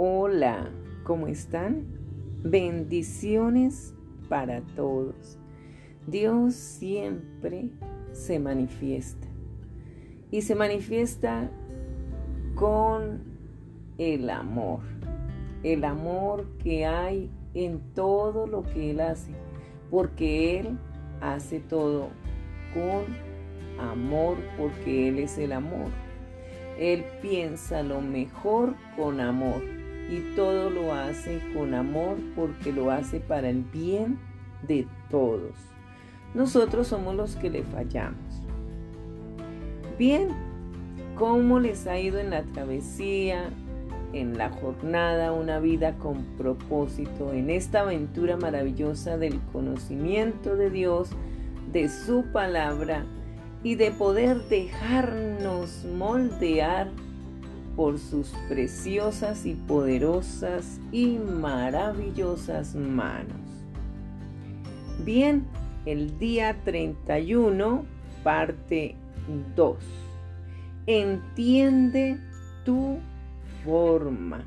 Hola, ¿cómo están? Bendiciones para todos. Dios siempre se manifiesta y se manifiesta con el amor, el amor que hay en todo lo que Él hace, porque Él hace todo con amor, porque Él es el amor. Él piensa lo mejor con amor y todo lo hace con amor porque lo hace para el bien de todos. Nosotros somos los que le fallamos. Bien, ¿cómo les ha ido en la travesía, en la jornada, una vida con propósito, en esta aventura maravillosa del conocimiento de Dios, de su palabra y de poder dejarnos moldear por sus preciosas y poderosas y maravillosas manos. Bien, el día 31, parte 2. Entiende tu forma.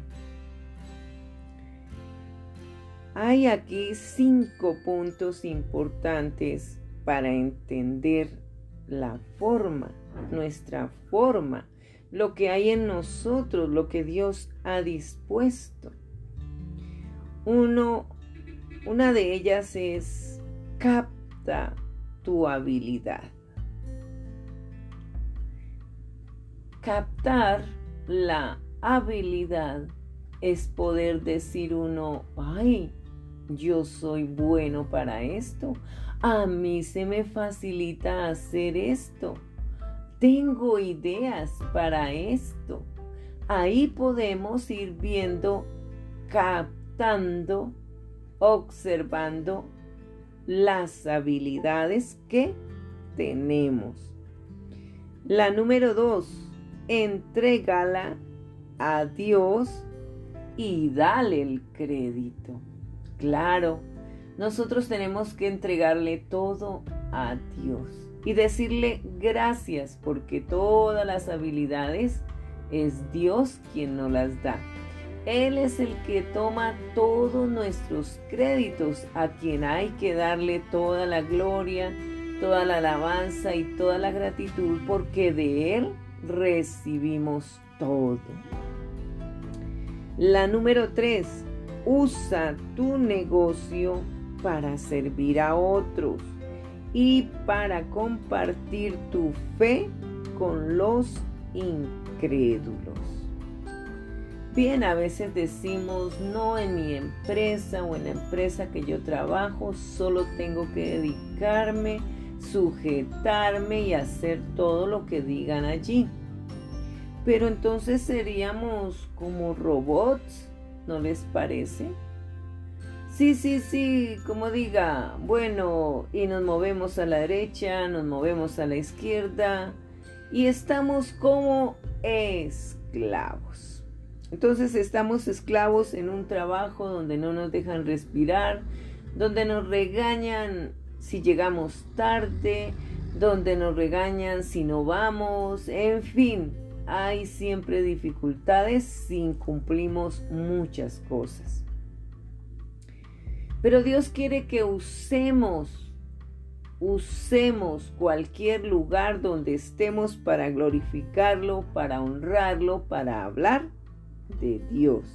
Hay aquí cinco puntos importantes para entender la forma, nuestra forma, lo que hay en nosotros, lo que Dios ha dispuesto. Uno, una de ellas es capta tu habilidad. Captar la habilidad es poder decir uno, ay, yo soy bueno para esto, a mí se me facilita hacer esto, tengo ideas para esto. Ahí podemos ir viendo, captando, observando las habilidades que tenemos. La número dos, entrégala a Dios y dale el crédito. Claro, nosotros tenemos que entregarle todo a Dios y decirle gracias porque todas las habilidades es Dios quien nos las da. Él es el que toma todos nuestros créditos, a quien hay que darle toda la gloria, toda la alabanza y toda la gratitud, porque de Él recibimos todo. La número tres, usa tu negocio para servir a otros y para compartir tu fe con los incrédulos. Bien, a veces decimos, no en mi empresa o en la empresa que yo trabajo, solo tengo que dedicarme, sujetarme y hacer todo lo que digan allí. Pero entonces seríamos como robots, ¿no les parece? Sí, sí, sí, como diga, bueno, y nos movemos a la derecha, nos movemos a la izquierda y estamos como esclavos. Entonces estamos esclavos en un trabajo donde no nos dejan respirar, donde nos regañan si llegamos tarde, donde nos regañan si no vamos, en fin, hay siempre dificultades si incumplimos muchas cosas. Pero Dios quiere que usemos, usemos cualquier lugar donde estemos para glorificarlo, para honrarlo, para hablar de Dios,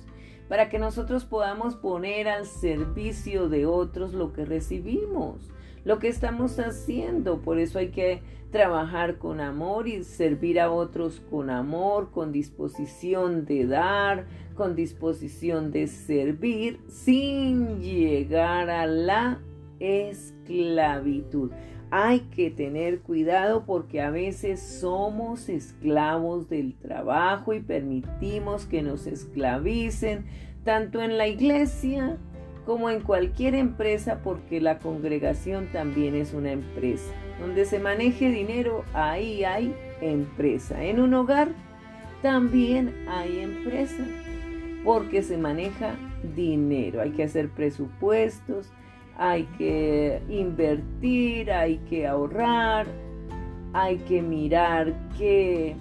para que nosotros podamos poner al servicio de otros lo que recibimos lo que estamos haciendo. Por eso hay que trabajar con amor y servir a otros con amor, con disposición de dar, con disposición de servir, sin llegar a la esclavitud. Hay que tener cuidado porque a veces somos esclavos del trabajo y permitimos que nos esclavicen tanto en la iglesia como en cualquier empresa porque la congregación también es una empresa. Donde se maneje dinero, ahí hay empresa. En un hogar también hay empresa porque se maneja dinero. Hay que hacer presupuestos, hay que invertir, hay que ahorrar, hay que mirar qué,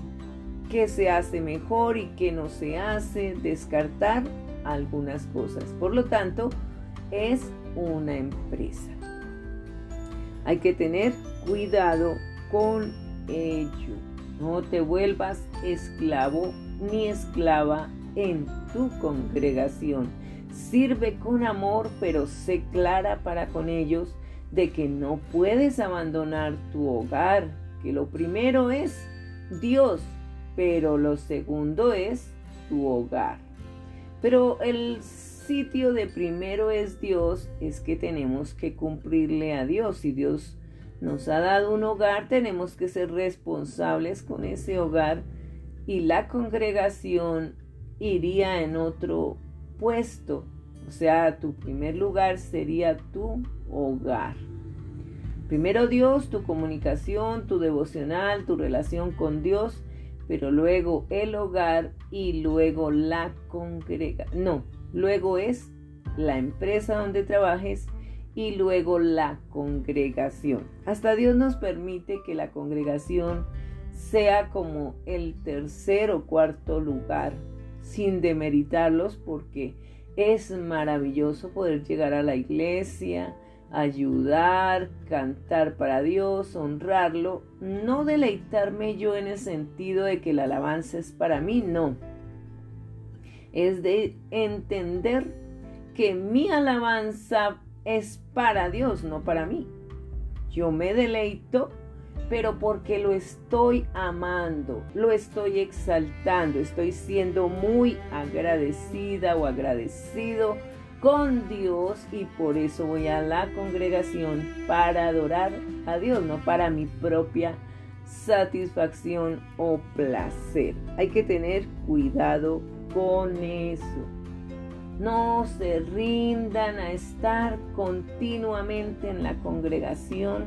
qué se hace mejor y qué no se hace, descartar algunas cosas. Por lo tanto, es una empresa. Hay que tener cuidado con ello. No te vuelvas esclavo ni esclava en tu congregación. Sirve con amor, pero sé clara para con ellos de que no puedes abandonar tu hogar, que lo primero es Dios, pero lo segundo es tu hogar. Pero el sitio de primero es Dios, es que tenemos que cumplirle a Dios. Si Dios nos ha dado un hogar, tenemos que ser responsables con ese hogar y la congregación iría en otro puesto. O sea, tu primer lugar sería tu hogar. Primero Dios, tu comunicación, tu devocional, tu relación con Dios, pero luego el hogar y luego la congregación. No, luego es la empresa donde trabajes y luego la congregación. Hasta Dios nos permite que la congregación sea como el tercer o cuarto lugar, sin demeritarlos, porque es maravilloso poder llegar a la iglesia, ayudar, cantar para Dios, honrarlo, no deleitarme yo en el sentido de que la alabanza es para mí, no. Es de entender que mi alabanza es para Dios, no para mí. Yo me deleito, pero porque lo estoy amando, lo estoy exaltando, estoy siendo muy agradecida o agradecido con Dios y por eso voy a la congregación para adorar a Dios, no para mi propia satisfacción o placer. Hay que tener cuidado con eso. No se rindan a estar continuamente en la congregación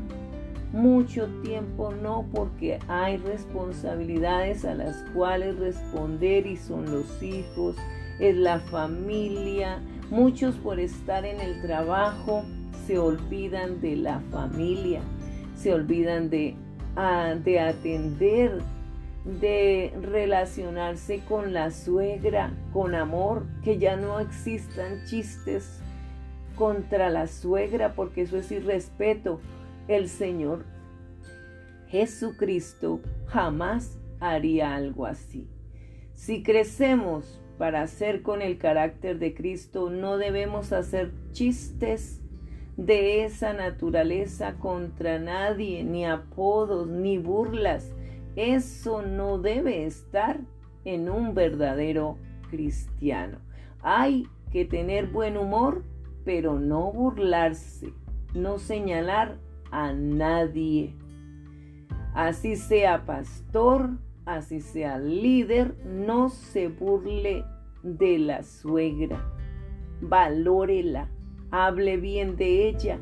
mucho tiempo, no porque hay responsabilidades a las cuales responder y son los hijos, es la familia, Muchos por estar en el trabajo se olvidan de la familia, se olvidan de, ah, de atender, de relacionarse con la suegra, con amor, que ya no existan chistes contra la suegra, porque eso es irrespeto. El Señor Jesucristo jamás haría algo así. Si crecemos para ser con el carácter de Cristo no debemos hacer chistes de esa naturaleza contra nadie, ni apodos, ni burlas. Eso no debe estar en un verdadero cristiano. Hay que tener buen humor, pero no burlarse, no señalar a nadie. Así sea pastor, así sea líder, no se burle de la suegra. Valórela, hable bien de ella.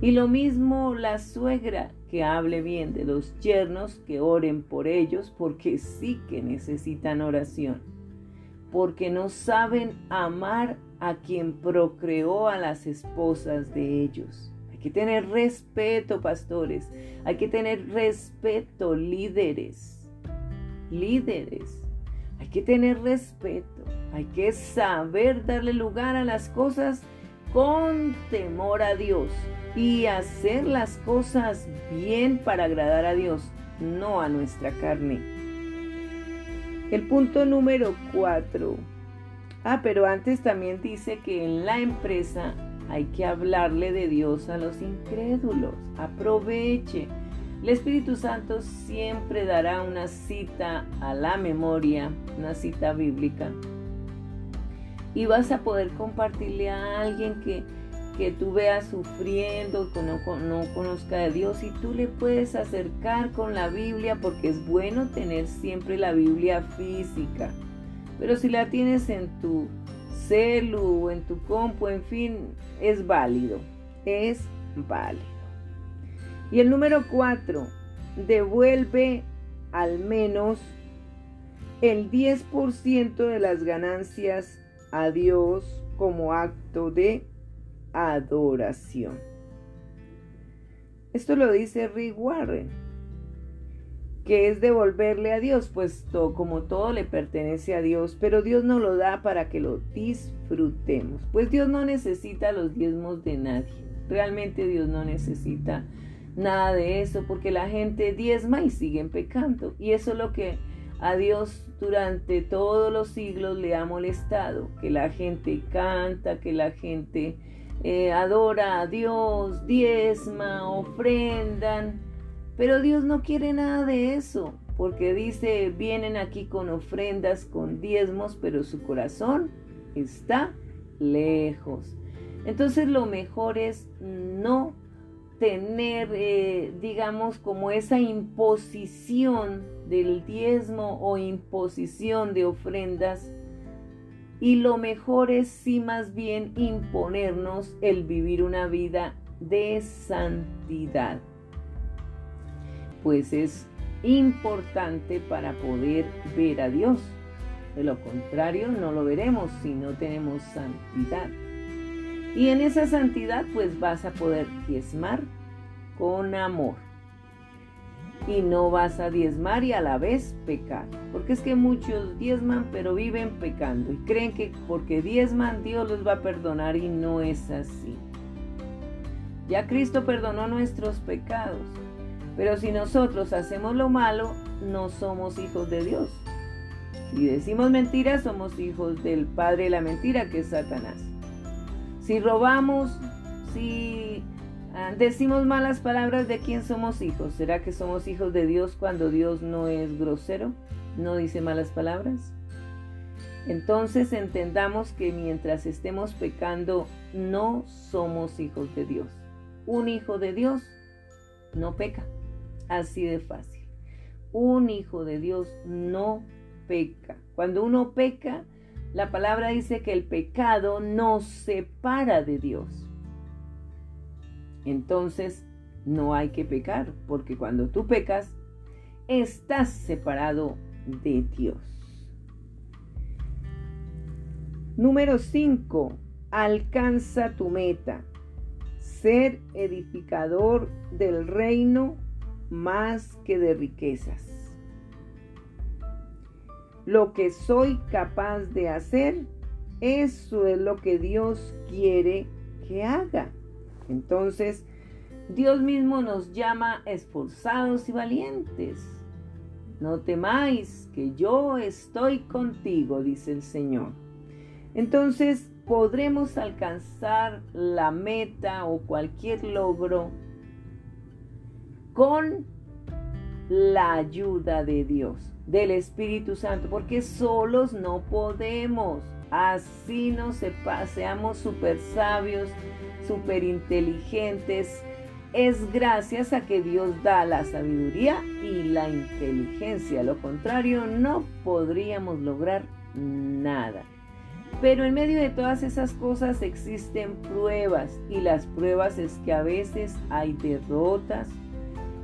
Y lo mismo la suegra, que hable bien de los yernos, que oren por ellos, porque sí que necesitan oración. Porque no saben amar a quien procreó a las esposas de ellos. Que tener respeto, pastores. Hay que tener respeto, líderes líderes. Hay que tener respeto, hay que saber darle lugar a las cosas con temor a Dios y hacer las cosas bien para agradar a Dios, no a nuestra carne. El punto número cuatro. Ah, pero antes también dice que en la empresa hay que hablarle de Dios a los incrédulos. Aproveche el Espíritu Santo siempre dará una cita a la memoria, una cita bíblica. Y vas a poder compartirle a alguien que, que tú veas sufriendo, que no, no conozca de Dios y tú le puedes acercar con la Biblia porque es bueno tener siempre la Biblia física. Pero si la tienes en tu celu en tu compu, en fin, es válido. Es válido. Y el número cuatro, devuelve al menos el 10% de las ganancias a Dios como acto de adoración. Esto lo dice Rick Warren. Que es devolverle a Dios, pues como todo le pertenece a Dios, pero Dios nos lo da para que lo disfrutemos. Pues Dios no necesita los diezmos de nadie. Realmente Dios no necesita nada de eso porque la gente diezma y siguen pecando. Y eso es lo que a Dios durante todos los siglos le ha molestado, que la gente canta, que la gente eh, adora a Dios, diezma, ofrendan pero Dios no quiere nada de eso, porque dice, vienen aquí con ofrendas, con diezmos, pero su corazón está lejos. Entonces lo mejor es no tener, eh, digamos, como esa imposición del diezmo o imposición de ofrendas. Y lo mejor es sí más bien imponernos el vivir una vida de santidad pues es importante para poder ver a Dios. De lo contrario, no lo veremos si no tenemos santidad. Y en esa santidad, pues vas a poder diezmar con amor. Y no vas a diezmar y a la vez pecar. Porque es que muchos diezman pero viven pecando y creen que porque diezman Dios los va a perdonar y no es así. Ya Cristo perdonó nuestros pecados. Pero si nosotros hacemos lo malo, no somos hijos de Dios. Si decimos mentiras, somos hijos del padre de la mentira, que es Satanás. Si robamos, si ah, decimos malas palabras, ¿de quién somos hijos? ¿Será que somos hijos de Dios cuando Dios no es grosero? ¿No dice malas palabras? Entonces entendamos que mientras estemos pecando, no somos hijos de Dios. Un hijo de Dios no peca. Así de fácil. Un hijo de Dios no peca. Cuando uno peca, la palabra dice que el pecado nos separa de Dios. Entonces, no hay que pecar, porque cuando tú pecas, estás separado de Dios. Número 5. Alcanza tu meta. Ser edificador del reino más que de riquezas. Lo que soy capaz de hacer, eso es lo que Dios quiere que haga. Entonces, Dios mismo nos llama esforzados y valientes. No temáis, que yo estoy contigo, dice el Señor. Entonces podremos alcanzar la meta o cualquier logro con la ayuda de Dios, del Espíritu Santo, porque solos no podemos. Así no seamos súper sabios, súper inteligentes. Es gracias a que Dios da la sabiduría y la inteligencia. Lo contrario, no podríamos lograr nada. Pero en medio de todas esas cosas existen pruebas y las pruebas es que a veces hay derrotas,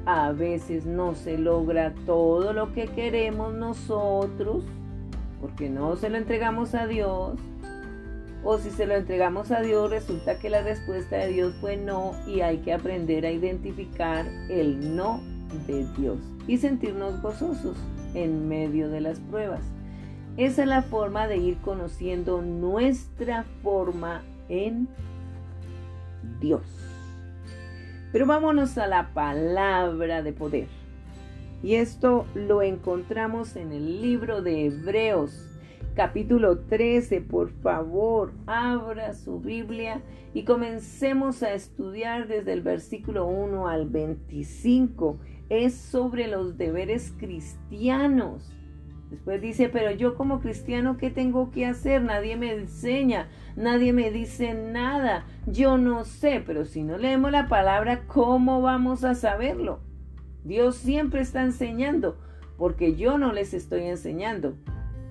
a veces no se logra todo lo que queremos nosotros porque no se lo entregamos a Dios. O si se lo entregamos a Dios, resulta que la respuesta de Dios fue no y hay que aprender a identificar el no de Dios y sentirnos gozosos en medio de las pruebas. Esa es la forma de ir conociendo nuestra forma en Dios. Pero vámonos a la palabra de poder. Y esto lo encontramos en el libro de Hebreos, capítulo 13. Por favor, abra su Biblia y comencemos a estudiar desde el versículo 1 al 25. Es sobre los deberes cristianos. Después dice, pero yo como cristiano, ¿qué tengo que hacer? Nadie me enseña, nadie me dice nada, yo no sé, pero si no leemos la palabra, ¿cómo vamos a saberlo? Dios siempre está enseñando, porque yo no les estoy enseñando.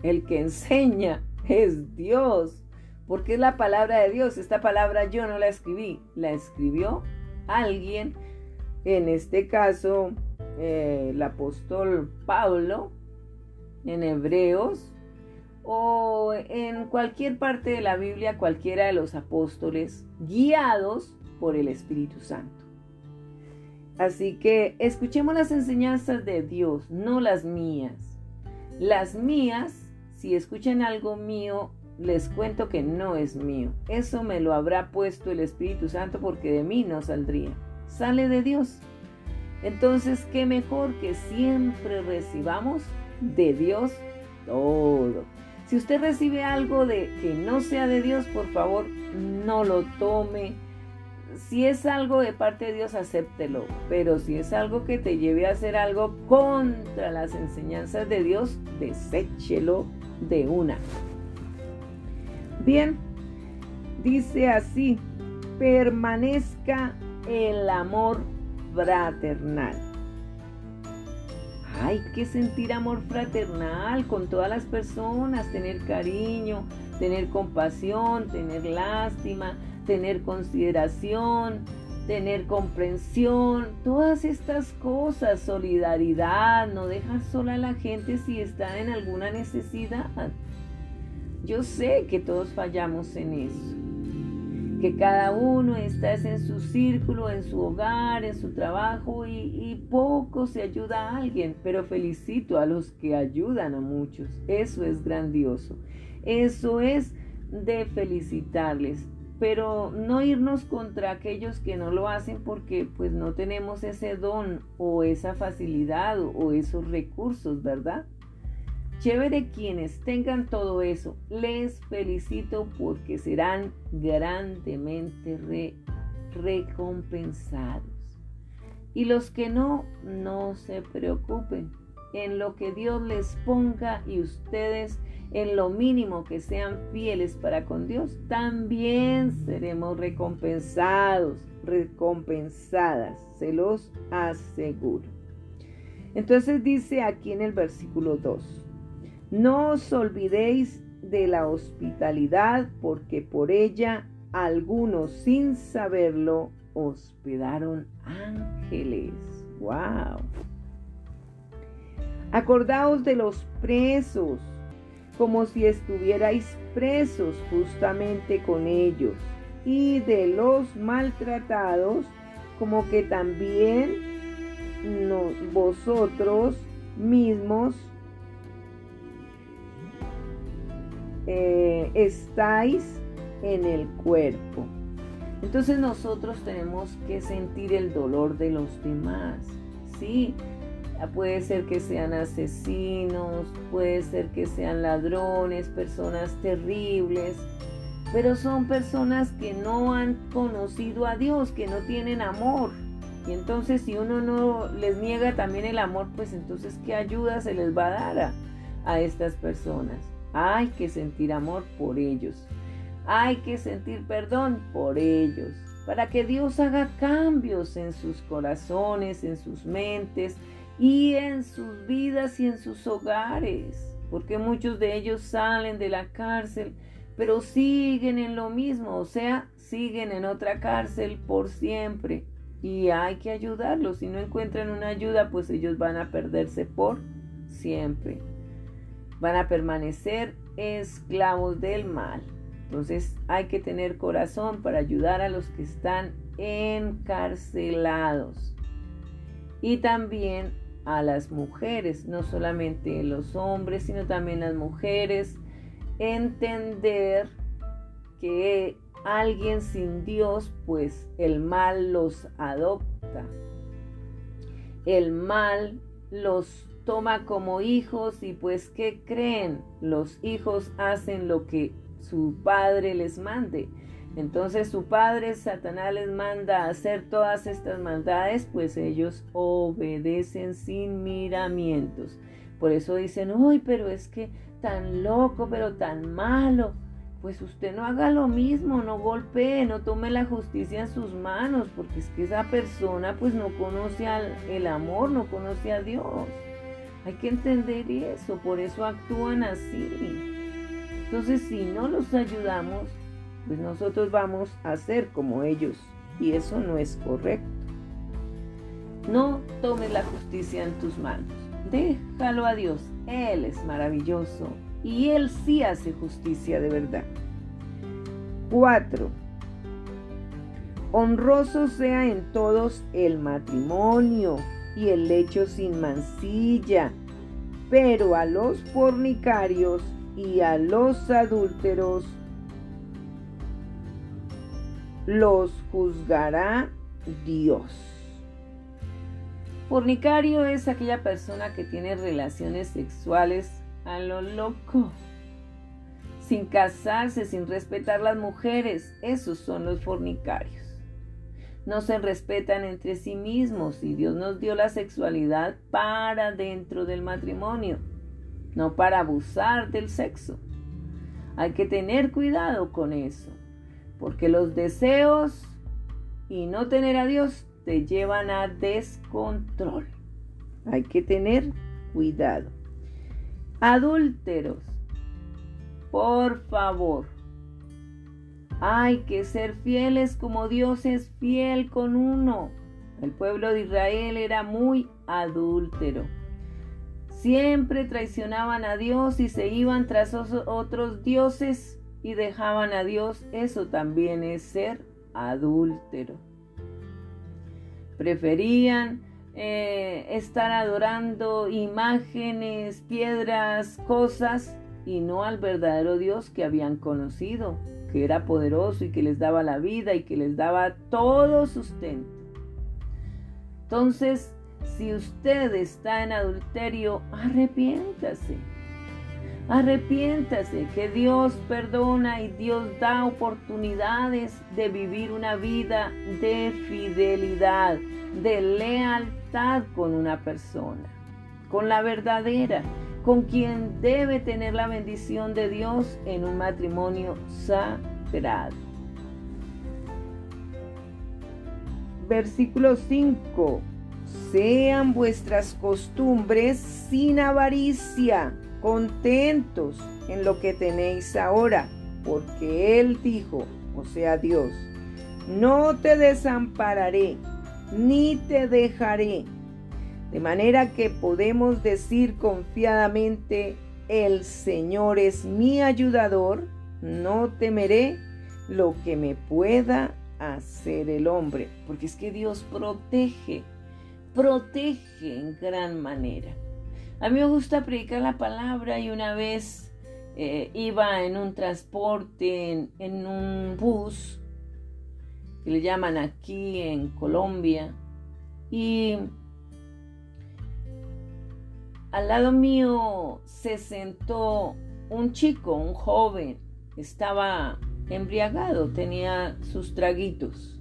El que enseña es Dios, porque es la palabra de Dios. Esta palabra yo no la escribí, la escribió alguien, en este caso eh, el apóstol Pablo, en Hebreos o en cualquier parte de la Biblia, cualquiera de los apóstoles, guiados por el Espíritu Santo. Así que escuchemos las enseñanzas de Dios, no las mías. Las mías, si escuchan algo mío, les cuento que no es mío. Eso me lo habrá puesto el Espíritu Santo porque de mí no saldría. Sale de Dios. Entonces, qué mejor que siempre recibamos de Dios todo. Si usted recibe algo de que no sea de Dios, por favor, no lo tome. Si es algo de parte de Dios, acéptelo. Pero si es algo que te lleve a hacer algo contra las enseñanzas de Dios, deséchelo de una. Bien, dice así, permanezca el amor fraternal. Hay que sentir amor fraternal con todas las personas, tener cariño, tener compasión, tener lástima, tener consideración, tener comprensión, todas estas cosas, solidaridad, no dejar sola a la gente si está en alguna necesidad. Yo sé que todos fallamos en eso que cada uno está en su círculo, en su hogar, en su trabajo y, poco se ayuda a alguien, pero felicito a los que ayudan a muchos. Eso es grandioso. Eso es de felicitarles, pero no irnos contra aquellos que no lo hacen porque pues no tenemos ese don o esa facilidad o esos recursos, ¿verdad? Chévere quienes tengan todo eso. Les felicito porque serán grandemente recompensados. Y los que no, no se preocupen. En lo que Dios les ponga y ustedes en lo mínimo que sean fieles para con Dios, también seremos recompensados, recompensadas, se los aseguro. Entonces dice aquí en el versículo 2, no os olvidéis de la hospitalidad, porque por ella algunos sin saberlo hospedaron ángeles. ¡Wow! Acordaos de los presos, como si estuvierais presos justamente con ellos, y de los maltratados, como que también vosotros mismos Eh, estáis en el cuerpo. Entonces nosotros tenemos que sentir el dolor de los demás. Sí, puede ser que sean asesinos, puede ser que sean ladrones, personas terribles, pero son personas que no han conocido a Dios, que no tienen amor. Y entonces si uno no les niega también el amor, pues entonces ¿qué ayuda se les va a dar a estas personas? Hay que sentir amor por ellos. Hay que sentir perdón por ellos. Para que Dios haga cambios en sus corazones, en sus mentes y en sus vidas y en sus hogares. Porque muchos de ellos salen de la cárcel, pero siguen en lo mismo. O sea, siguen en otra cárcel por siempre. Y hay que ayudarlos. Si no encuentran una ayuda, pues ellos van a perderse por siempre van a permanecer esclavos del mal. Entonces hay que tener corazón para ayudar a los que están encarcelados. Y también a las mujeres, no solamente los hombres, sino también las mujeres, entender que alguien sin Dios, pues el mal los adopta. El mal los toma como hijos y pues ¿qué creen? Los hijos hacen lo que su padre les mande. Entonces su padre Satanás les manda hacer todas estas maldades, pues ellos obedecen sin miramientos. Por eso dicen, uy, pero es que tan loco, pero tan malo. Pues usted no haga lo mismo, no golpee, no tome la justicia en sus manos, porque es que esa persona pues no conoce al, el amor, no conoce a Dios. Hay que entender eso, por eso actúan así. Entonces, si no los ayudamos, pues nosotros vamos a ser como ellos y eso no es correcto. No tomes la justicia en tus manos. Déjalo a Dios. Él es maravilloso y Él sí hace justicia de verdad. 4. Honroso sea en todos el matrimonio y el lecho sin mancilla, pero a los fornicarios y a los adúlteros los juzgará Dios. Fornicario es aquella persona que tiene relaciones sexuales a lo loco, sin casarse, sin respetar las mujeres. Esos son los fornicarios. No se respetan entre sí mismos y Dios nos dio la sexualidad para dentro del matrimonio, no para abusar del sexo. Hay que tener cuidado con eso, porque los deseos y no tener a Dios te llevan a descontrol. Hay que tener cuidado. Adúlteros, por favor, hay que ser fieles como Dios es fiel con uno. El pueblo de Israel era muy adúltero. Siempre traicionaban a Dios y se iban tras otros dioses y dejaban a Dios. Eso también es ser adúltero. Preferían eh, estar adorando imágenes, piedras, cosas y no al verdadero Dios que habían conocido, que era poderoso y que les daba la vida y que les daba todo sustento. Entonces, si usted está en adulterio, arrepiéntase. Arrepiéntase, que Dios perdona y Dios da oportunidades de vivir una vida de fidelidad, de lealtad con una persona, con la verdadera, con quien debe tener la bendición de Dios en un matrimonio sagrado. Versículo 5. Sean vuestras costumbres sin avaricia contentos en lo que tenéis ahora, porque Él dijo, o sea Dios, no te desampararé, ni te dejaré. De manera que podemos decir confiadamente, el Señor es mi ayudador, no temeré lo que me pueda hacer el hombre, porque es que Dios protege, protege en gran manera. A mí me gusta predicar la palabra y una vez eh, iba en un transporte, en, en un bus, que le llaman aquí en Colombia, y al lado mío se sentó un chico, un joven, estaba embriagado, tenía sus traguitos.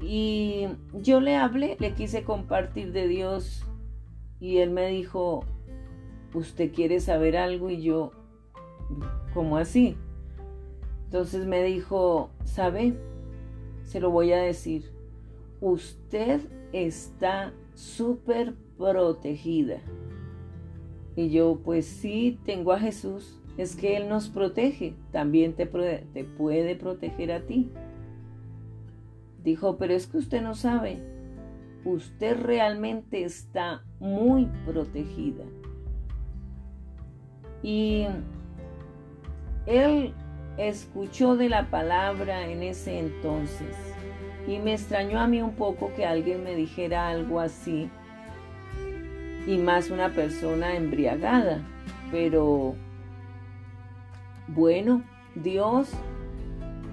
Y yo le hablé, le quise compartir de Dios y él me dijo, ¿usted quiere saber algo? Y yo, ¿cómo así? Entonces me dijo, ¿sabe? Se lo voy a decir. Usted está súper protegida. Y yo, pues sí, tengo a Jesús. Es que Él nos protege. También te, te puede proteger a ti. Dijo, pero es que usted no sabe usted realmente está muy protegida. Y él escuchó de la palabra en ese entonces y me extrañó a mí un poco que alguien me dijera algo así y más una persona embriagada. Pero bueno, Dios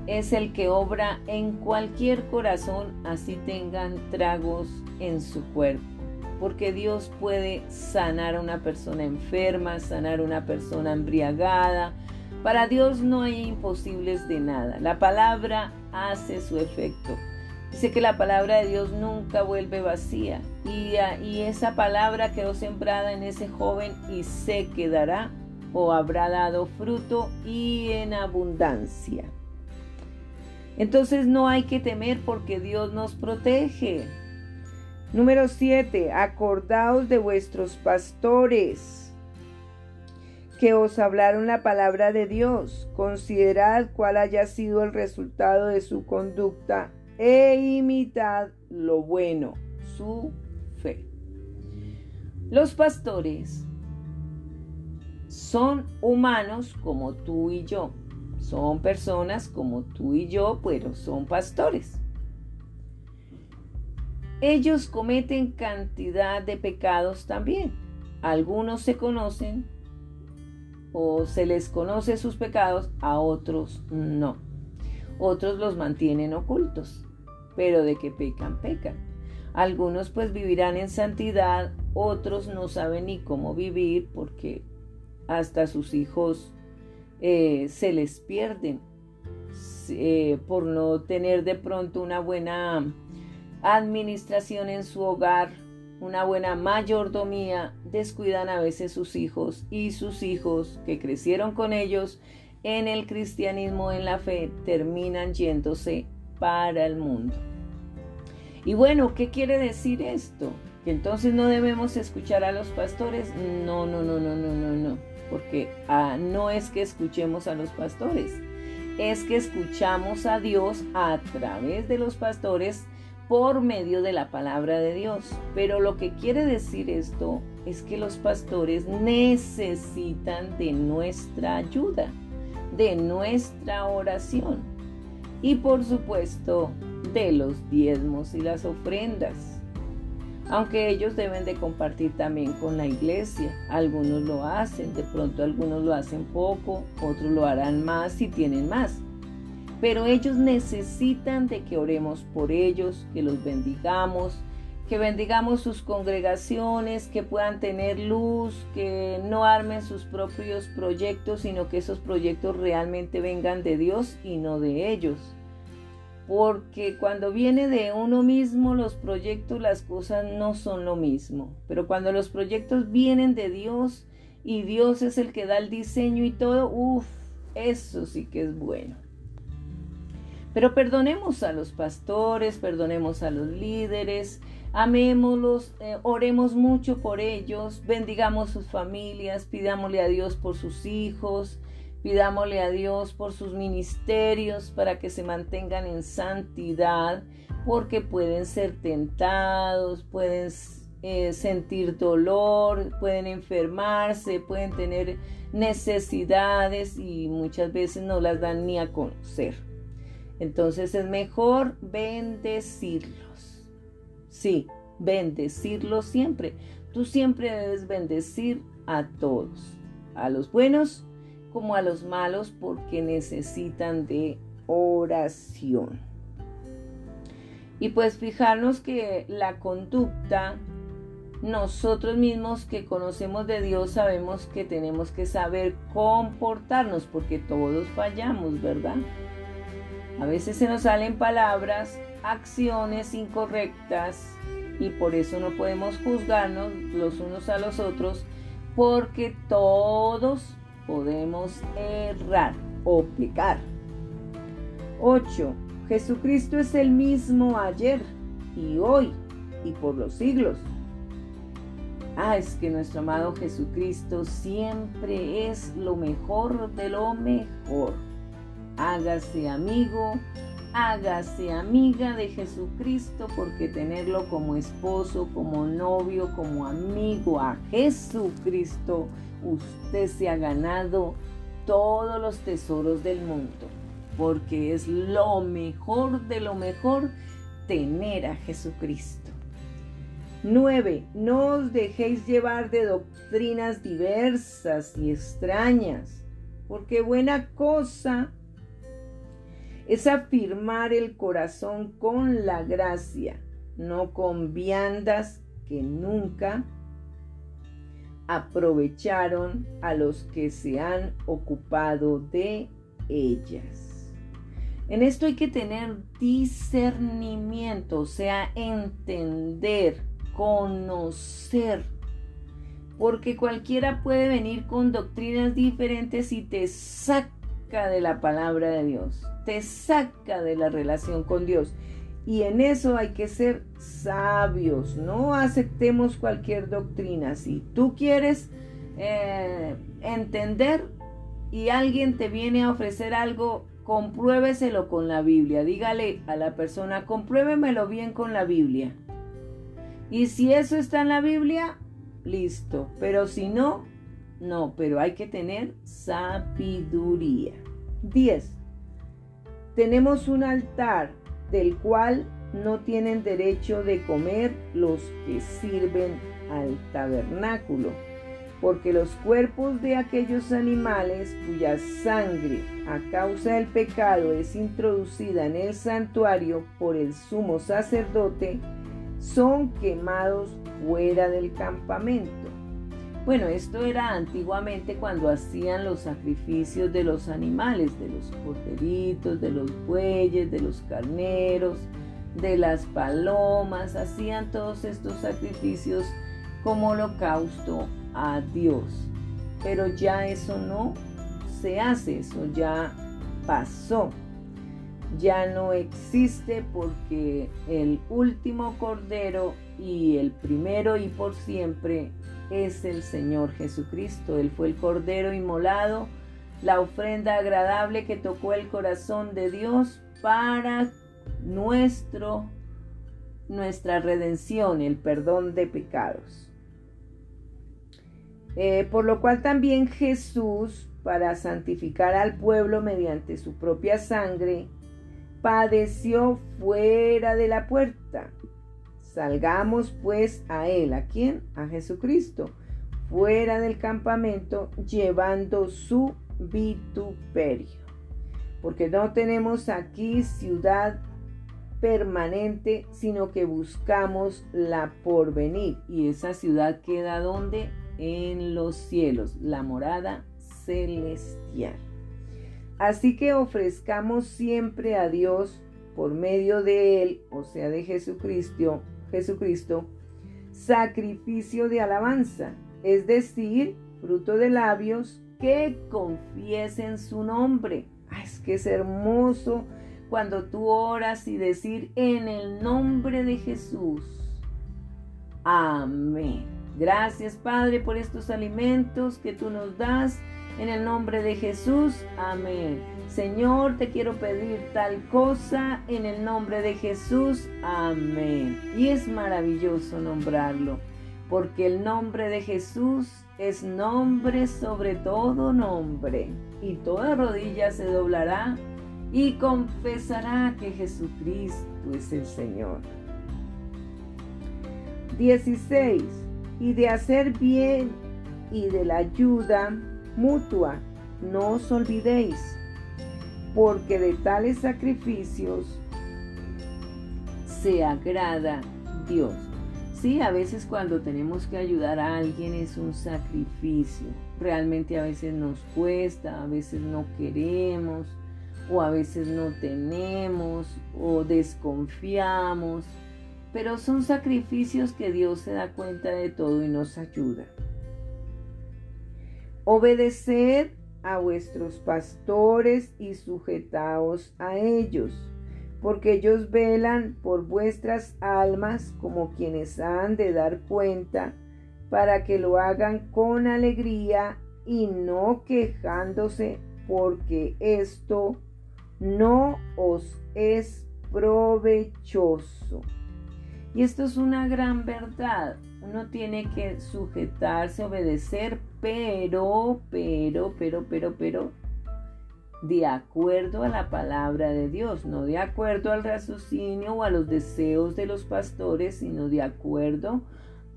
es el que obra en cualquier corazón, así tengan tragos en su cuerpo. Porque Dios puede sanar a una persona enferma, sanar a una persona embriagada. Para Dios no hay imposibles de nada. La palabra hace su efecto. Dice que la palabra de Dios nunca vuelve vacía. Y, y esa palabra quedó sembrada en ese joven y se quedará o habrá dado fruto y en abundancia. Entonces no hay que temer porque Dios nos protege. Número 7. Acordaos de vuestros pastores que os hablaron la palabra de Dios. Considerad cuál haya sido el resultado de su conducta e imitad lo bueno, su fe. Los pastores son humanos como tú y yo Son personas como tú y yo, pero son pastores. Ellos cometen cantidad de pecados también. Algunos se conocen o se les conoce sus pecados, a otros no. Otros los mantienen ocultos, pero de que pecan, pecan. Algunos pues vivirán en santidad, otros no saben ni cómo vivir porque hasta sus hijos eh, se les pierden eh, por no tener de pronto una buena administración en su hogar, una buena mayordomía, descuidan a veces sus hijos y sus hijos que crecieron con ellos en el cristianismo, en la fe, terminan yéndose para el mundo. Y bueno, ¿qué quiere decir esto? ¿Que entonces no debemos escuchar a los pastores? No, no, no, no, no, no, no. Porque ah, no es que escuchemos a los pastores, es que escuchamos a Dios a través de los pastores por medio de la palabra de Dios. Pero lo que quiere decir esto es que los pastores necesitan de nuestra ayuda, de nuestra oración y por supuesto de los diezmos y las ofrendas. Aunque ellos deben de compartir también con la iglesia. Algunos lo hacen, de pronto algunos lo hacen poco, otros lo harán más si tienen más pero ellos necesitan de que oremos por ellos, que los bendigamos, que bendigamos sus congregaciones, que puedan tener luz, que no armen sus propios proyectos, sino que esos proyectos realmente vengan de Dios y no de ellos. Porque cuando viene de uno mismo los proyectos, las cosas no son lo mismo. Pero cuando los proyectos vienen de Dios y Dios es el que da el diseño y todo, uff, eso sí que es bueno. Pero perdonemos a los pastores, perdonemos a los líderes, amémoslos, eh, oremos mucho por ellos, bendigamos sus familias, pidámosle a Dios por sus hijos, pidámosle a Dios por sus ministerios para que se mantengan en santidad, porque pueden ser tentados, pueden eh, sentir dolor, pueden enfermarse, pueden tener necesidades y muchas veces no las dan ni a conocer. Entonces es mejor bendecirlos. Sí, bendecirlos siempre. Tú siempre debes bendecir a todos, a los buenos como a los malos, porque necesitan de oración. Y pues fijarnos que la conducta, nosotros mismos que conocemos de Dios sabemos que tenemos que saber comportarnos, porque todos fallamos, ¿verdad? A veces se nos salen palabras, acciones incorrectas y por eso no podemos juzgarnos los unos a los otros porque todos podemos errar o pecar. 8. Jesucristo es el mismo ayer y hoy y por los siglos. Ah, es que nuestro amado Jesucristo siempre es lo mejor de lo mejor hágase amigo, hágase amiga de Jesucristo, porque tenerlo como esposo, como novio, como amigo a Jesucristo, usted se ha ganado todos los tesoros del mundo, porque es lo mejor de lo mejor tener a Jesucristo. 9. No os dejéis llevar de doctrinas diversas y extrañas, porque buena cosa es afirmar el corazón con la gracia, no con viandas que nunca aprovecharon a los que se han ocupado de ellas. En esto hay que tener discernimiento, o sea, entender, conocer, porque cualquiera puede venir con doctrinas diferentes y te saca de la palabra de Dios, te saca de la relación con Dios. Y en eso hay que ser sabios, no aceptemos cualquier doctrina. Si tú quieres eh, entender y alguien te viene a ofrecer algo, compruébeselo con la Biblia. Dígale a la persona, compruébemelo bien con la Biblia. Y si eso está en la Biblia, listo. Pero si no, no, pero hay que tener sabiduría. 10. Tenemos un altar del cual no tienen derecho de comer los que sirven al tabernáculo, porque los cuerpos de aquellos animales cuya sangre a causa del pecado es introducida en el santuario por el sumo sacerdote, son quemados fuera del campamento. Bueno, esto era antiguamente cuando hacían los sacrificios de los animales, de los corderitos, de los bueyes, de los carneros, de las palomas, hacían todos estos sacrificios como holocausto a Dios. Pero ya eso no se hace, eso ya pasó. Ya no existe porque el último cordero y el primero y por siempre es el Señor Jesucristo. Él fue el Cordero inmolado, la ofrenda agradable que tocó el corazón de Dios para nuestro, nuestra redención, el perdón de pecados. Eh, por lo cual también Jesús, para santificar al pueblo mediante su propia sangre, padeció fuera de la puerta Salgamos pues a él, ¿a quién? A Jesucristo, fuera del campamento, llevando su vituperio. Porque no tenemos aquí ciudad permanente, sino que buscamos la porvenir. Y esa ciudad queda donde? En los cielos, la morada celestial. Así que ofrezcamos siempre a Dios por medio de Él, o sea, de Jesucristo, Jesucristo, sacrificio de alabanza, es decir, fruto de labios que confiesen su nombre. es que es hermoso cuando tú oras y decir en el nombre de Jesús. Amén. Gracias Padre por estos alimentos que tú nos das. En el nombre de Jesús. Amén. Señor, te quiero pedir tal cosa en el nombre de Jesús. Amén. Y es maravilloso nombrarlo, porque el nombre de Jesús es nombre sobre todo nombre, y toda rodilla se doblará y confesará que Jesucristo es el Señor. 16. Y de hacer bien y de la ayuda mutua, no os olvidéis porque de tales sacrificios se agrada Dios. Sí, a veces cuando tenemos que ayudar a alguien es un sacrificio. Realmente a veces nos cuesta, a veces no queremos, o a veces no tenemos, o desconfiamos. Pero son sacrificios que Dios se da cuenta de todo y nos ayuda. Obedecer a vuestros pastores y sujetaos a ellos, porque ellos velan por vuestras almas como quienes han de dar cuenta, para que lo hagan con alegría y no quejándose, porque esto no os es provechoso. Y esto es una gran verdad. Uno tiene que sujetarse, obedecer, pero, pero, pero, pero, pero, de acuerdo a la palabra de Dios, no de acuerdo al raciocinio o a los deseos de los pastores, sino de acuerdo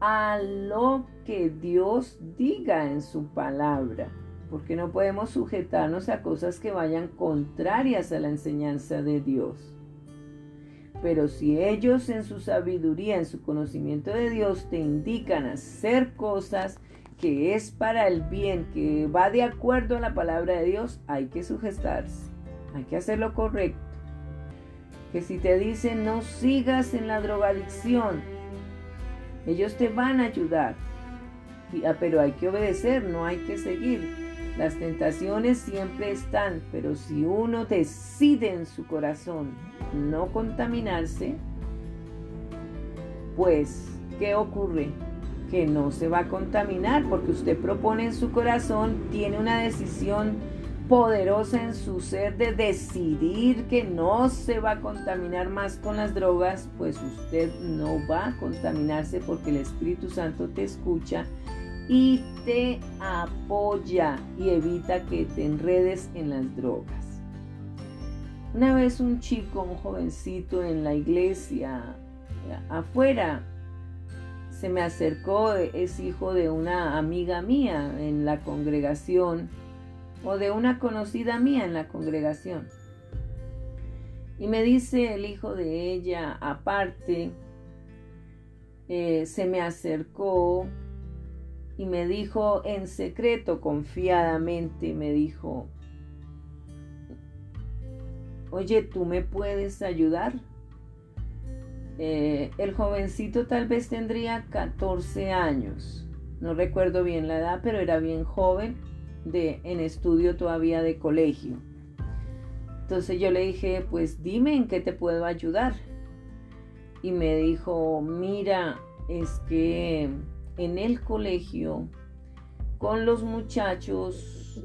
a lo que Dios diga en su palabra, porque no podemos sujetarnos a cosas que vayan contrarias a la enseñanza de Dios. Pero si ellos en su sabiduría, en su conocimiento de Dios, te indican hacer cosas que es para el bien, que va de acuerdo a la palabra de Dios, hay que sujetarse, hay que hacer lo correcto. Que si te dicen no sigas en la drogadicción, ellos te van a ayudar, ah, pero hay que obedecer, no hay que seguir. Las tentaciones siempre están, pero si uno decide en su corazón no contaminarse, pues, ¿qué ocurre? Que no se va a contaminar porque usted propone en su corazón, tiene una decisión poderosa en su ser de decidir que no se va a contaminar más con las drogas, pues usted no va a contaminarse porque el Espíritu Santo te escucha y te apoya y evita que te enredes en las drogas. Una vez un chico, un jovencito en la iglesia, afuera, se me acercó, es hijo de una amiga mía en la congregación o de una conocida mía en la congregación. Y me dice el hijo de ella, aparte, eh, se me acercó y me dijo en secreto, confiadamente, me dijo, oye, ¿tú me puedes ayudar? Eh, el jovencito tal vez tendría 14 años, no recuerdo bien la edad, pero era bien joven, de, en estudio todavía de colegio. Entonces yo le dije, pues dime en qué te puedo ayudar. Y me dijo, mira, es que en el colegio con los muchachos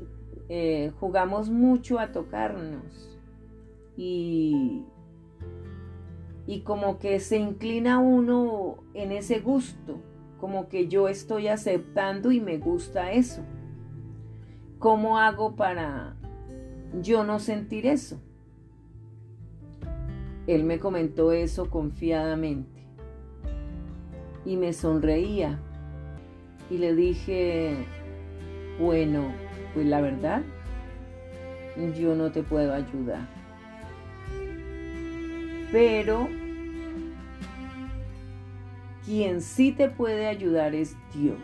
eh, jugamos mucho a tocarnos y, y como que se inclina uno en ese gusto, como que yo estoy aceptando y me gusta eso. ¿Cómo hago para yo no sentir eso? Él me comentó eso confiadamente y me sonreía y le dije, bueno, pues la verdad, yo no te puedo ayudar. Pero quien sí te puede ayudar es Dios.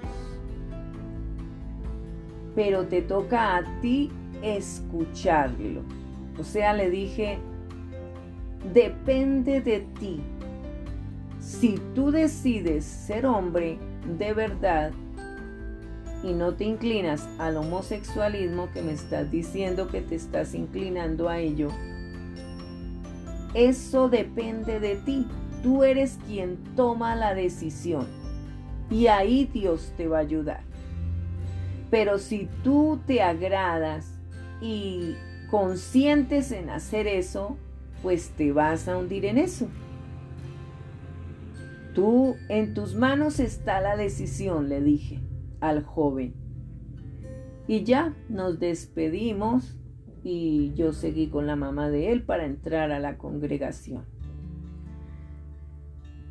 Pero te toca a ti escucharlo. O sea, le dije, depende de ti. Si tú decides ser hombre de verdad, y no te inclinas al homosexualismo que me estás diciendo que te estás inclinando a ello, eso depende de ti. Tú eres quien toma la decisión y ahí Dios te va a ayudar. Pero si tú te agradas y conscientes en hacer eso, pues te vas a hundir en eso. Tú, en tus manos está la decisión, le dije al joven. Y ya nos despedimos y yo seguí con la mamá de él para entrar a la congregación.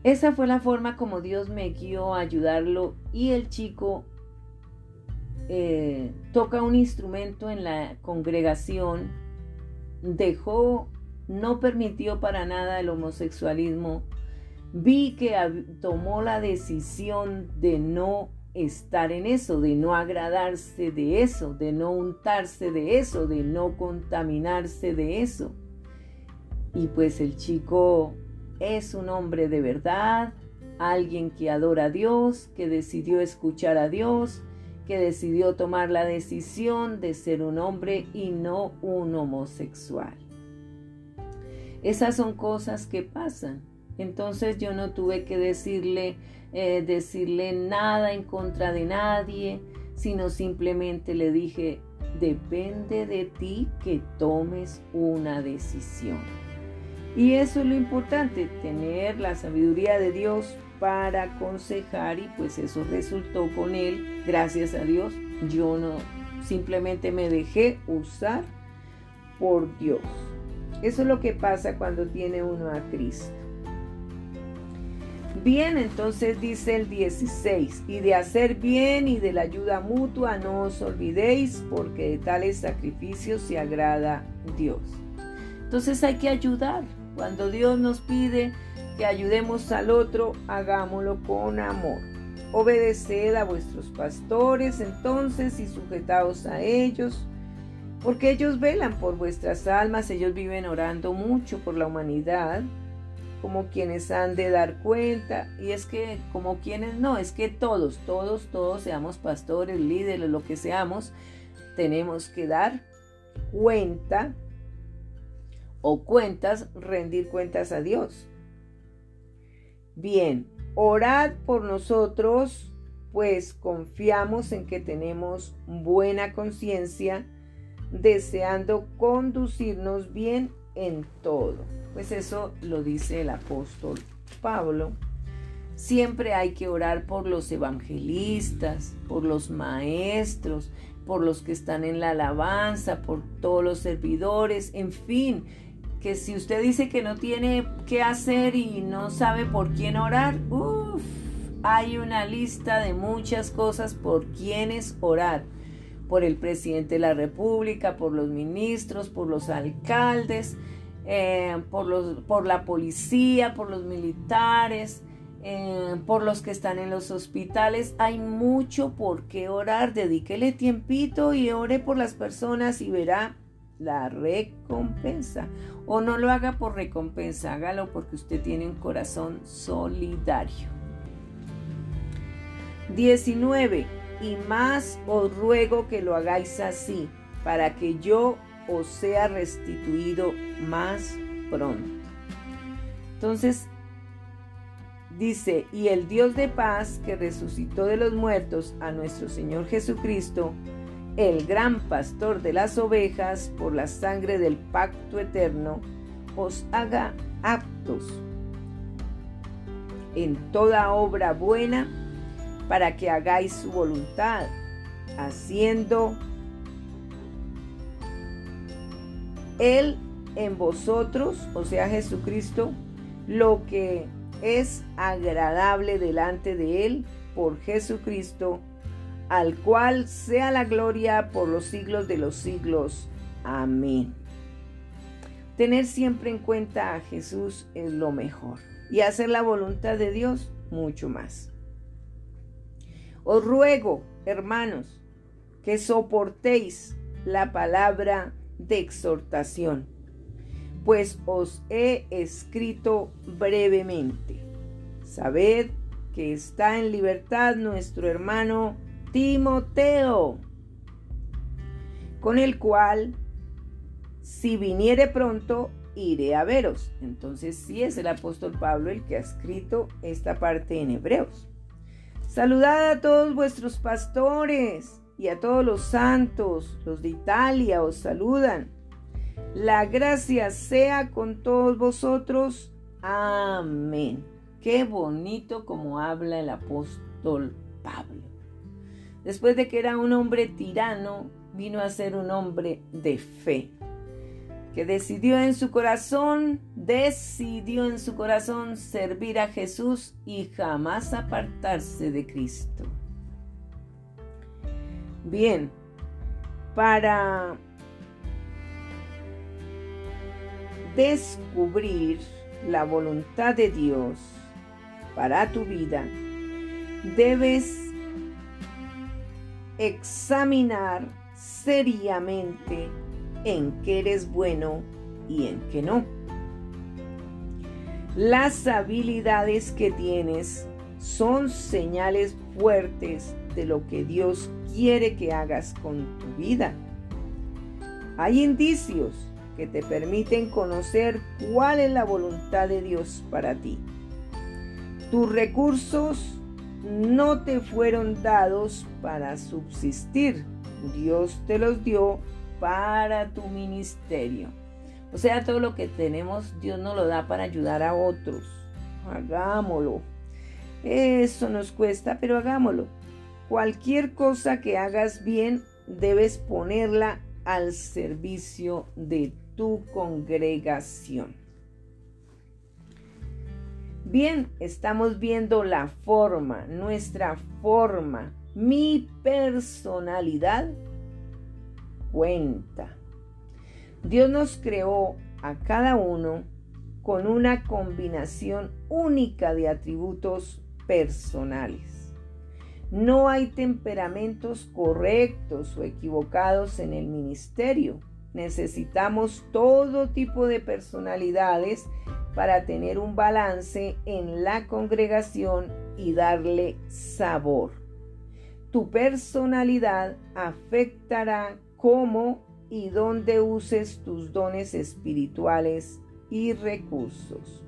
Esa fue la forma como Dios me guió a ayudarlo y el chico eh, toca un instrumento en la congregación, dejó, no permitió para nada el homosexualismo, vi que tomó la decisión de no estar en eso, de no agradarse de eso, de no untarse de eso, de no contaminarse de eso. Y pues el chico es un hombre de verdad, alguien que adora a Dios, que decidió escuchar a Dios, que decidió tomar la decisión de ser un hombre y no un homosexual. Esas son cosas que pasan. Entonces yo no tuve que decirle, eh, decirle nada en contra de nadie, sino simplemente le dije, depende de ti que tomes una decisión. Y eso es lo importante, tener la sabiduría de Dios para aconsejar y pues eso resultó con él, gracias a Dios. Yo no simplemente me dejé usar por Dios. Eso es lo que pasa cuando tiene uno a Cristo. Bien, entonces dice el 16, y de hacer bien y de la ayuda mutua no os olvidéis, porque de tales sacrificios se agrada Dios. Entonces hay que ayudar. Cuando Dios nos pide que ayudemos al otro, hagámoslo con amor. Obedeced a vuestros pastores entonces y sujetaos a ellos, porque ellos velan por vuestras almas, ellos viven orando mucho por la humanidad como quienes han de dar cuenta, y es que como quienes no, es que todos, todos, todos seamos pastores, líderes, lo que seamos, tenemos que dar cuenta o cuentas, rendir cuentas a Dios. Bien, orad por nosotros, pues confiamos en que tenemos buena conciencia, deseando conducirnos bien en todo. Pues eso lo dice el apóstol Pablo. Siempre hay que orar por los evangelistas, por los maestros, por los que están en la alabanza, por todos los servidores, en fin, que si usted dice que no tiene qué hacer y no sabe por quién orar, uff, hay una lista de muchas cosas por quienes orar. Por el presidente de la República, por los ministros, por los alcaldes, eh, por, los, por la policía, por los militares, eh, por los que están en los hospitales. Hay mucho por qué orar. Dedíquele tiempito y ore por las personas y verá la recompensa. O no lo haga por recompensa, hágalo porque usted tiene un corazón solidario. 19. Y más os ruego que lo hagáis así, para que yo os sea restituido más pronto. Entonces, dice, y el Dios de paz que resucitó de los muertos a nuestro Señor Jesucristo, el gran pastor de las ovejas, por la sangre del pacto eterno, os haga aptos en toda obra buena para que hagáis su voluntad, haciendo Él en vosotros, o sea Jesucristo, lo que es agradable delante de Él por Jesucristo al cual sea la gloria por los siglos de los siglos. Amén. Tener siempre en cuenta a Jesús es lo mejor y hacer la voluntad de Dios mucho más. Os ruego, hermanos, que soportéis la palabra de exhortación, pues os he escrito brevemente. Sabed que está en libertad nuestro hermano Timoteo, con el cual, si viniere pronto, iré a veros. Entonces sí es el apóstol Pablo el que ha escrito esta parte en Hebreos. Saludad a todos vuestros pastores y a todos los santos, los de Italia os saludan. La gracia sea con todos vosotros. Amén. Qué bonito como habla el apóstol Pablo. Después de que era un hombre tirano, vino a ser un hombre de fe, que decidió en su corazón, decidió en su corazón servir a Jesús y jamás apartarse de Cristo. Bien, para descubrir la voluntad de Dios para tu vida, debes examinar seriamente en qué eres bueno y en qué no. Las habilidades que tienes son señales fuertes de lo que Dios quiere que hagas con tu vida. Hay indicios que te permiten conocer cuál es la voluntad de Dios para ti. Tus recursos no te fueron dados para subsistir. Dios te los dio para tu ministerio. O sea, todo lo que tenemos, Dios nos lo da para ayudar a otros. Hagámoslo. Eso nos cuesta, pero hagámoslo. Cualquier cosa que hagas bien, debes ponerla al servicio de tu congregación. Bien, estamos viendo la forma, nuestra forma, mi personalidad cuenta. Dios nos creó a cada uno con una combinación única de atributos personales. No hay temperamentos correctos o equivocados en el ministerio. Necesitamos todo tipo de personalidades para tener un balance en la congregación y darle sabor. Tu personalidad afectará cómo y dónde uses tus dones espirituales y recursos.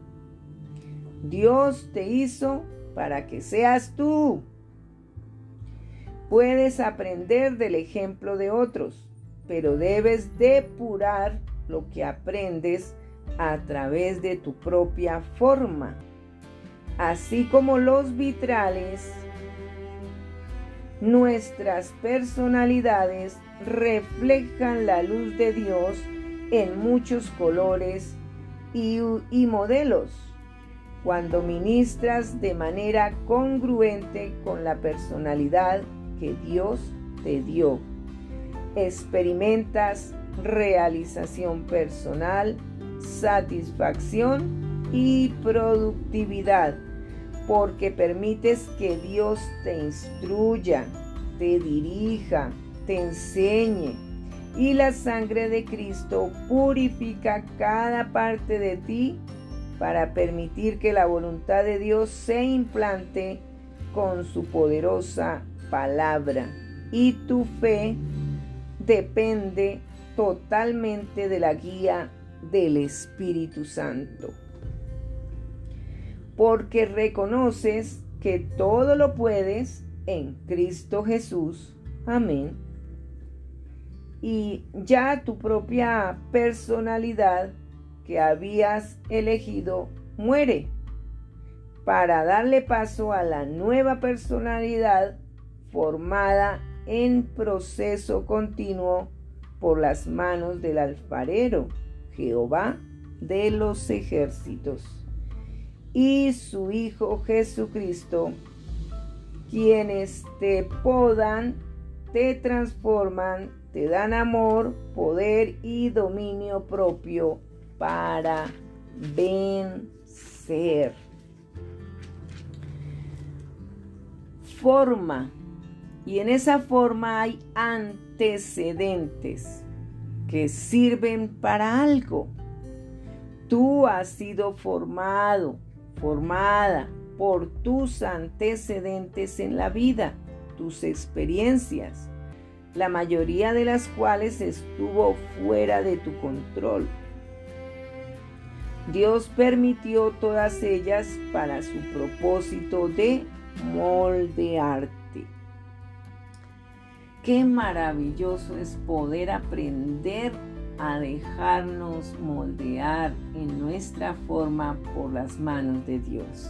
Dios te hizo para que seas tú. Puedes aprender del ejemplo de otros, pero debes depurar lo que aprendes a través de tu propia forma. Así como los vitrales, nuestras personalidades reflejan la luz de Dios en muchos colores y, modelos cuando ministras de manera congruente con la personalidad que Dios te dio. Experimentas realización personal, satisfacción y productividad, porque permites que Dios te instruya, te dirija, te enseñe. Y la sangre de Cristo purifica cada parte de ti para permitir que la voluntad de Dios se implante con su poderosa palabra. Y tu fe depende totalmente de la guía del Espíritu Santo. Porque reconoces que todo lo puedes en Cristo Jesús. Amén. Y ya tu propia personalidad que habías elegido muere. Para darle paso a la nueva personalidad formada en proceso continuo por las manos del alfarero, Jehová de los ejércitos, y su Hijo Jesucristo, quienes te podan, te transforman, te dan amor, poder y dominio propio para vencer. Forma. Y en esa forma hay antecedentes que sirven para algo. Tú has sido formado, formada por tus antecedentes en la vida, tus experiencias, la mayoría de las cuales estuvo fuera de tu control. Dios permitió todas ellas para su propósito de moldearte. Qué maravilloso es poder aprender a dejarnos moldear en nuestra forma por las manos de Dios.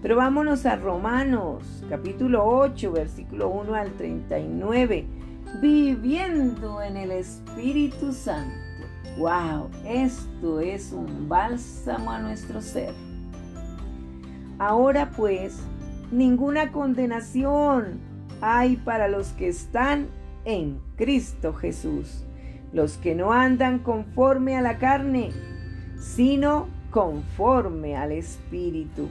Pero vámonos a Romanos, capítulo 8, versículo 1 al 39, viviendo en el Espíritu Santo. ¡Wow! Esto es un bálsamo a nuestro ser. Ahora pues, ninguna condenación hay para los que están en Cristo Jesús, los que no andan conforme a la carne, sino conforme al Espíritu.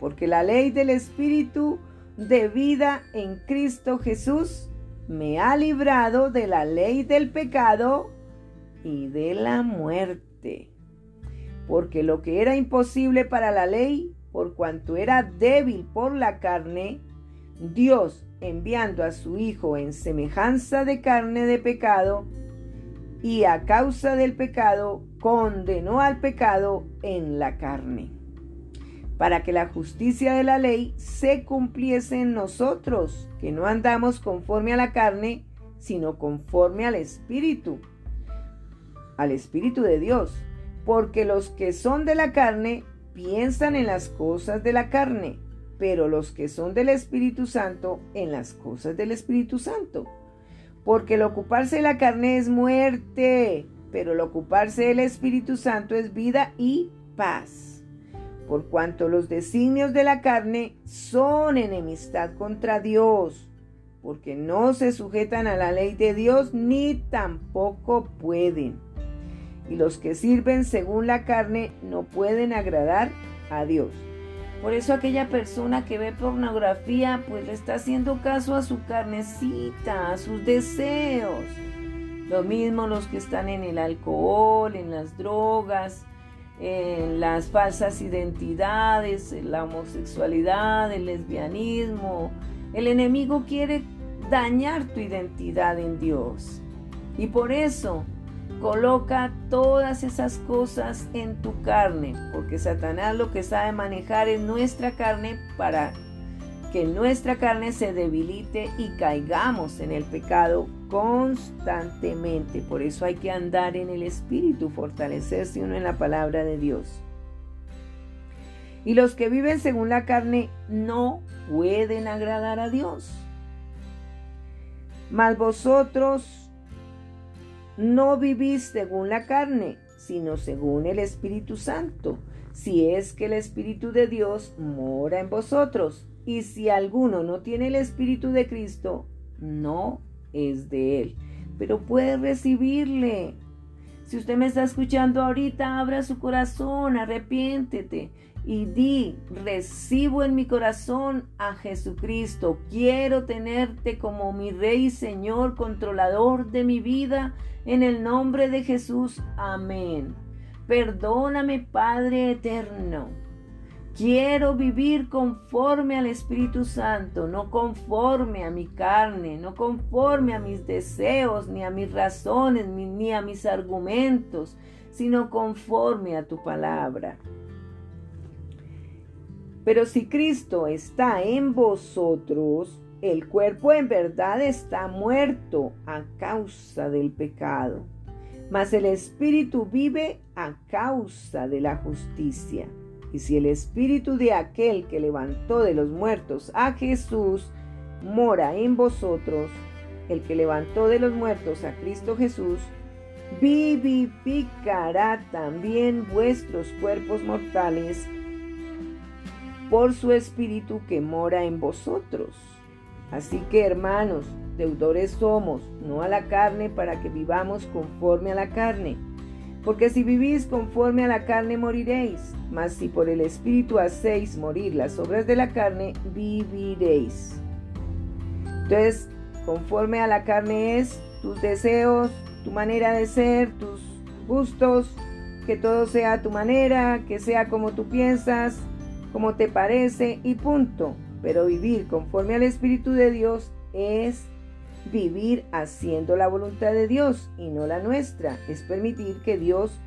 Porque la ley del Espíritu de vida en Cristo Jesús me ha librado de la ley del pecado y de la muerte. Porque lo que era imposible para la ley, por cuanto era débil por la carne, Dios enviando a su Hijo en semejanza de carne de pecado, y a causa del pecado condenó al pecado en la carne, para que la justicia de la ley se cumpliese en nosotros, que no andamos conforme a la carne, sino conforme al Espíritu, al Espíritu de Dios, porque los que son de la carne piensan en las cosas de la carne pero los que son del Espíritu Santo en las cosas del Espíritu Santo. Porque el ocuparse de la carne es muerte, pero el ocuparse del Espíritu Santo es vida y paz. Por cuanto los designios de la carne son enemistad contra Dios, porque no se sujetan a la ley de Dios ni tampoco pueden. Y los que sirven según la carne no pueden agradar a Dios. Por eso aquella persona que ve pornografía pues le está haciendo caso a su carnecita, a sus deseos. Lo mismo los que están en el alcohol, en las drogas, en las falsas identidades, en la homosexualidad, el lesbianismo. El enemigo quiere dañar tu identidad en Dios. Y por eso Coloca todas esas cosas en tu carne, porque Satanás lo que sabe manejar es nuestra carne para que nuestra carne se debilite y caigamos en el pecado constantemente. Por eso hay que andar en el Espíritu, fortalecerse uno en la palabra de Dios. Y los que viven según la carne no pueden agradar a Dios. Mas vosotros no vivís según la carne, sino según el Espíritu Santo, si es que el Espíritu de Dios mora en vosotros. Y si alguno no tiene el Espíritu de Cristo, no es de él, pero puede recibirle. Si usted me está escuchando ahorita, abra su corazón, arrepiéntete y di, recibo en mi corazón a Jesucristo. Quiero tenerte como mi Rey y Señor, controlador de mi vida, en el nombre de Jesús. Amén. Perdóname, Padre eterno. Quiero vivir conforme al Espíritu Santo, no conforme a mi carne, no conforme a mis deseos, ni a mis razones, ni a mis argumentos, sino conforme a tu palabra. Pero si Cristo está en vosotros, el cuerpo en verdad está muerto a causa del pecado, mas el Espíritu vive a causa de la justicia. Y si el Espíritu de aquel que levantó de los muertos a Jesús mora en vosotros, el que levantó de los muertos a Cristo Jesús, vivificará también vuestros cuerpos mortales por su Espíritu que mora en vosotros. Así que hermanos, deudores somos, no a la carne, para que vivamos conforme a la carne. Porque si vivís conforme a la carne moriréis, mas si por el Espíritu hacéis morir las obras de la carne, viviréis. Entonces, conforme a la carne es tus deseos, tu manera de ser, tus gustos, que todo sea a tu manera, que sea como tú piensas, como te parece y punto. Pero vivir conforme al Espíritu de Dios es vivir haciendo la voluntad de Dios y no la nuestra. Es permitir que Dios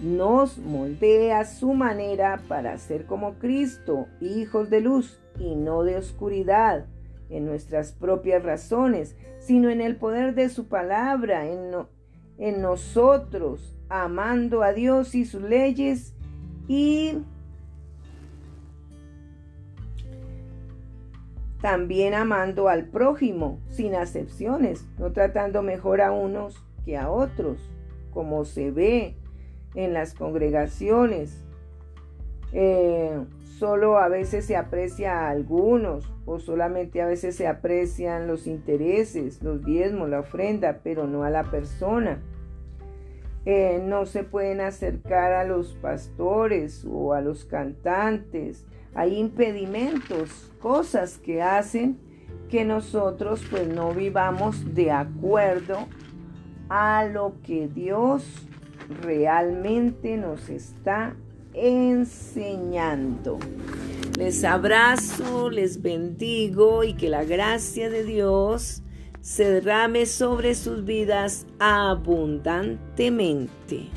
nos moldee a su manera para ser como Cristo, hijos de luz y no de oscuridad, en nuestras propias razones, sino en el poder de su palabra, en, en nosotros, amando a Dios y sus leyes y también amando al prójimo, sin acepciones, no tratando mejor a unos que a otros, como se ve en las congregaciones. Eh, solo a veces se aprecia a algunos o solamente a veces se aprecian los intereses, los diezmos, la ofrenda, pero no a la persona. Eh, no se pueden acercar a los pastores o a los cantantes hay impedimentos, cosas que hacen que nosotros pues no vivamos de acuerdo a lo que Dios realmente nos está enseñando. Les abrazo, les bendigo y que la gracia de Dios se derrame sobre sus vidas abundantemente.